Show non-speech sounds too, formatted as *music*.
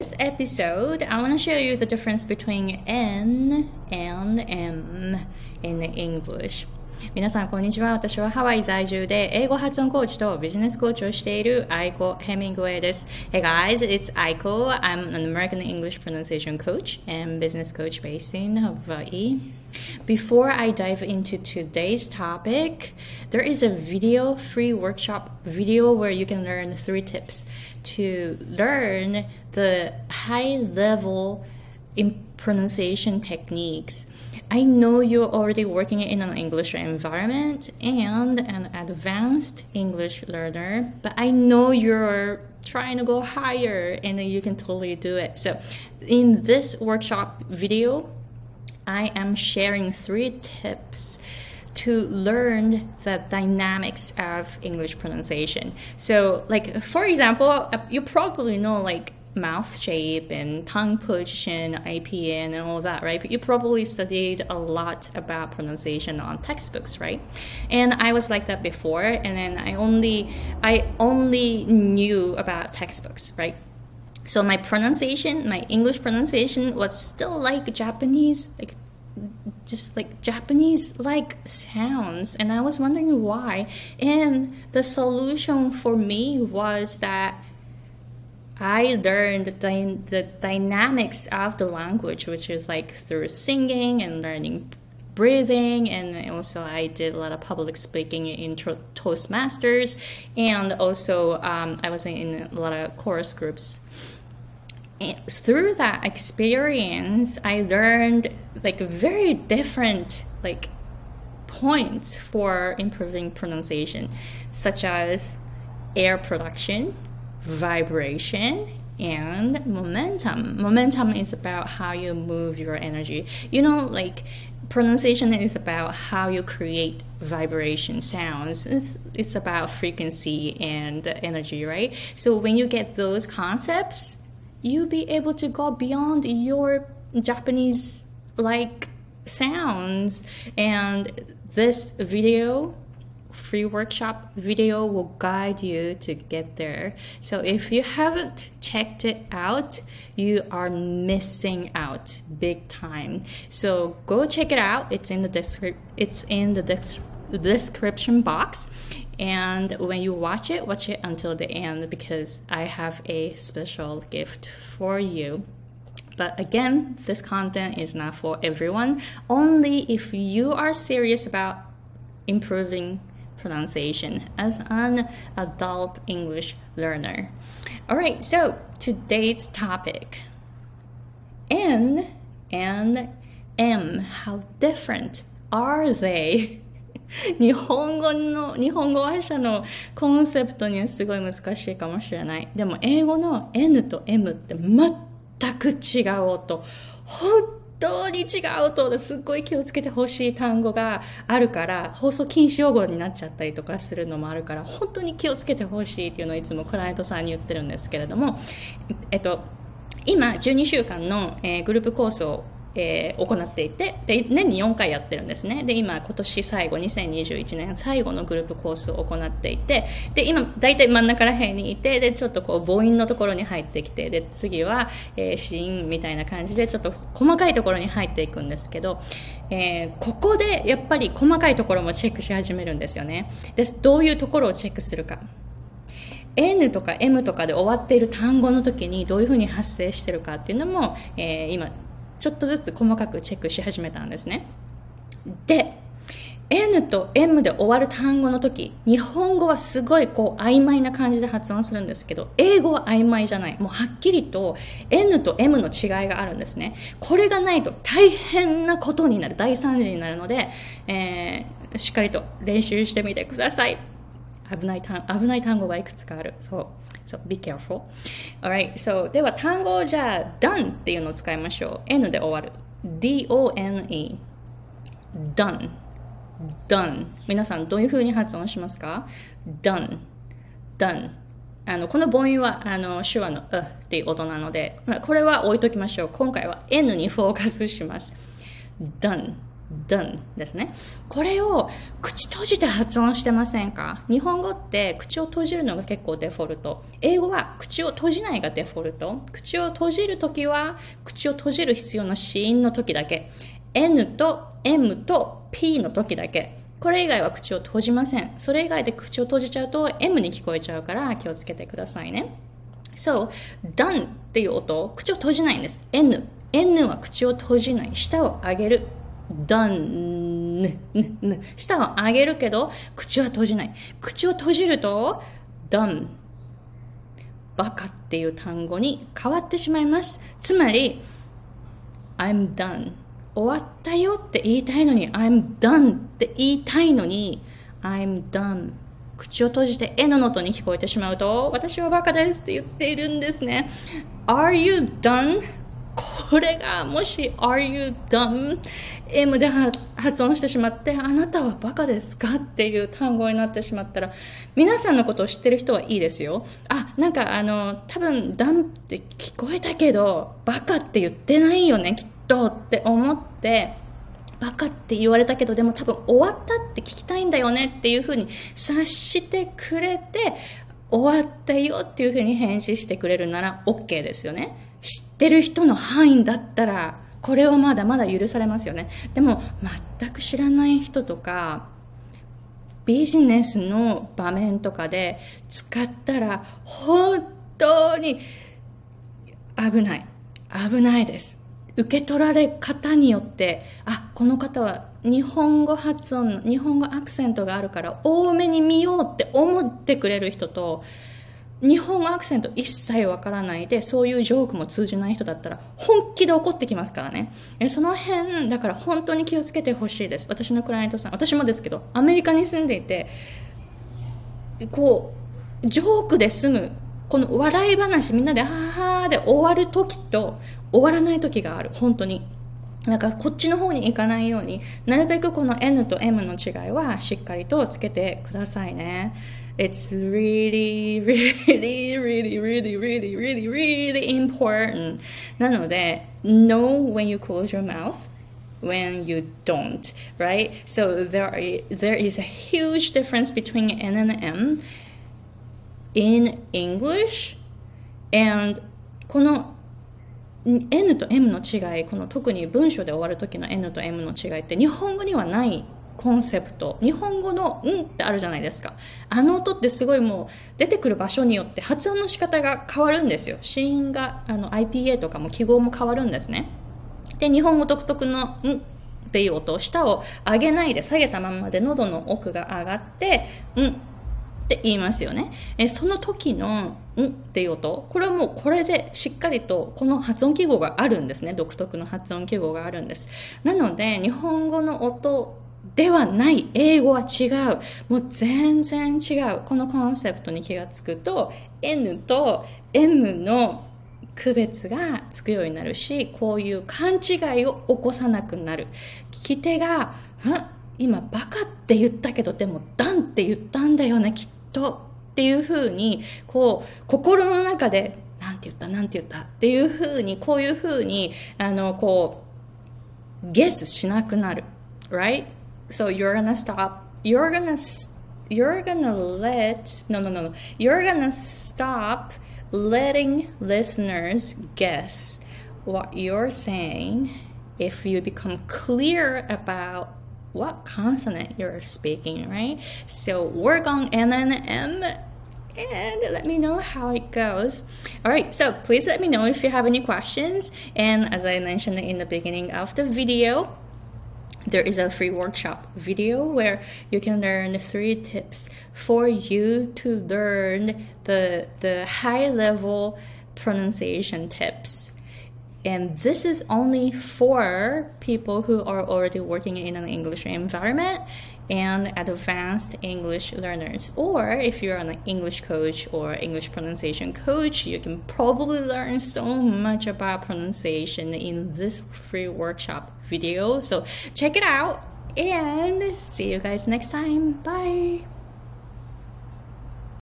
This episode, I want to show you the difference between N and M in English. 皆さん、こんにちは。私はハワイ在住で英語発音コーチとビジネスコーチをしているアイコ・ヘミングウェイです。Hey guys, it's Aiko. I'm an American English pronunciation coach and business coach based in Hawaii. Before I dive into today's topic, there is a video free workshop video where you can learn three tips to learn the high level in pronunciation techniques. I know you're already working in an English environment and an advanced English learner, but I know you're trying to go higher and you can totally do it. So, in this workshop video, I am sharing three tips to learn the dynamics of English pronunciation. So, like for example, you probably know like mouth shape and tongue position, IPN, and all that, right? But you probably studied a lot about pronunciation on textbooks, right? And I was like that before, and then I only I only knew about textbooks, right? So my pronunciation, my English pronunciation was still like Japanese, like just like Japanese like sounds and I was wondering why and the solution for me was that I learned the, the dynamics of the language, which is like through singing and learning breathing and also i did a lot of public speaking in toastmasters and also um, i was in a lot of chorus groups. And through that experience i learned like very different like points for improving pronunciation such as air production vibration and momentum. Momentum is about how you move your energy. You know, like pronunciation is about how you create vibration sounds. It's, it's about frequency and energy, right? So when you get those concepts, you'll be able to go beyond your Japanese like sounds. And this video free workshop video will guide you to get there. So if you haven't checked it out, you are missing out big time. So go check it out. It's in the descri- it's in the description box. And when you watch it, watch it until the end because I have a special gift for you. But again, this content is not for everyone. Only if you are serious about improving pronunciation as an adult English learner. All right, so today's topic N and M, how different are they? 日本語の、日本語話者のコンセプトにはすごい難しいかもしれない。でも英語の N と M って全く違う音。本当に違うとすっごい気をつけてほしい単語があるから放送禁止用語になっちゃったりとかするのもあるから本当に気をつけてほしいっていうのをいつもクライアントさんに言ってるんですけれども、えっと、今12週間の、えー、グループコースをえー、行っていてで年に4回やってるんですね。で今今年最後2021年最後のグループコースを行っていてで今大体真ん中ら辺にいてでちょっとこう母音のところに入ってきてで次は、えー、子音みたいな感じでちょっと細かいところに入っていくんですけど、えー、ここでやっぱり細かいところもチェックし始めるんですよね。でどういうところをチェックするか。N とか M とかで終わっている単語の時にどういうふうに発生してるかっていうのも、えー、今ちょっとずつ細かくチェックし始めたんですね。で、N と M で終わる単語の時、日本語はすごいこう曖昧な感じで発音するんですけど、英語は曖昧じゃない。もうはっきりと N と M の違いがあるんですね。これがないと大変なことになる、大惨事になるので、えー、しっかりと練習してみてください。危ない単危ない単語がいくつかある。そう。So be careful. Alright, so では単語をじゃあ done っていうのを使いましょう。N で終わる。D-O-N-E done done 皆さんどういう風に発音しますか ?done done あのこの母音はあの手話のうっていう音なのでまあこれは置いときましょう。今回は N にフォーカスします。done done ですね。これを口閉じて発音してませんか？日本語って口を閉じるのが結構デフォルト。英語は口を閉じないがデフォルト。口を閉じるときは口を閉じる必要な子音の時だけ。N と M と P の時だけ。これ以外は口を閉じません。それ以外で口を閉じちゃうと M に聞こえちゃうから気をつけてくださいね。So, done っていう音、口を閉じないんです。N。N は口を閉じない。舌を上げる。Done. 舌を上げるけど口は閉じない。口を閉じると done. バカっていう単語に変わってしまいます。つまり I'm done. 終わったよって言いたいのに I'm done って言いたいのに I'm done. 口を閉じて N の音に聞こえてしまうと私はバカですって言っているんですね。Are you done? これがもし Are you dumb? M で発音してしまってあなたはバカですかっていう単語になってしまったら皆さんのことを知ってる人はいいですよあなんかあの多分ダンって聞こえたけどバカって言ってないよねきっとって思ってバカって言われたけどでも多分終わったって聞きたいんだよねっていうふうに察してくれて終わったよっていうふうに返事してくれるなら OK ですよね知ってる人の範囲だったらこれはまだまだ許されますよね。でも全く知らない人とかビジネスの場面とかで使ったら本当に危ない。危ないです。受け取られ方によってあこの方は日本語発音の日本語アクセントがあるから多めに見ようって思ってくれる人と日本語アクセント一切わからないで、そういうジョークも通じない人だったら、本気で怒ってきますからね。えその辺、だから本当に気をつけてほしいです。私のクライアントさん、私もですけど、アメリカに住んでいて、こう、ジョークで済む、この笑い話、みんなで、ははーで終わる時と、終わらない時がある。本当に。なんかこっちの方に行かないようになるべくこの N と M の違いはしっかりとつけてくださいね。It's really, *laughs* really, really, really, really, really, really important. なので、know when you close your mouth when you don't, right? So there, there is a huge difference between N and M in English and この N と M の違い、この特に文章で終わる時の N と M の違いって日本語にはない コンセプト。日本語の「うん」ってあるじゃないですか。あの音ってすごいもう出てくる場所によって発音の仕方が変わるんですよ。子音があの IPA とかも記号も変わるんですね。で日本語独特の「うん」っていう音舌を上げないで下げたままで喉の奥が上がって「うん」って言いますよね。えその時の「ん」っていう音。これはもうこれでしっかりとこの発音記号があるんですね。独特の発音記号があるんです。なので日本語の音ではない。英語は違う。もう全然違う。このコンセプトに気がつくと、N と M の区別がつくようになるし、こういう勘違いを起こさなくなる。聞き手が、今バカって言ったけど、でもダンって言ったんだよね、きっと。っていうふうに、こう、心の中で、なんて言った？なんて言った？っていうふうに、こういうふうに、あの、こう、ゲスしなくなる。right? So you're gonna stop you're gonna you're gonna let no no no no you're gonna stop letting listeners guess what you're saying if you become clear about what consonant you're speaking right so work on n and m and let me know how it goes. All right, so please let me know if you have any questions. And as I mentioned in the beginning of the video, there is a free workshop video where you can learn three tips for you to learn the the high level pronunciation tips. And this is only for people who are already working in an english environment and advanced English learners. Or if you're an English coach or English pronunciation coach, you can probably learn so much about pronunciation in this free workshop video. So check it out and see you guys next time. Bye.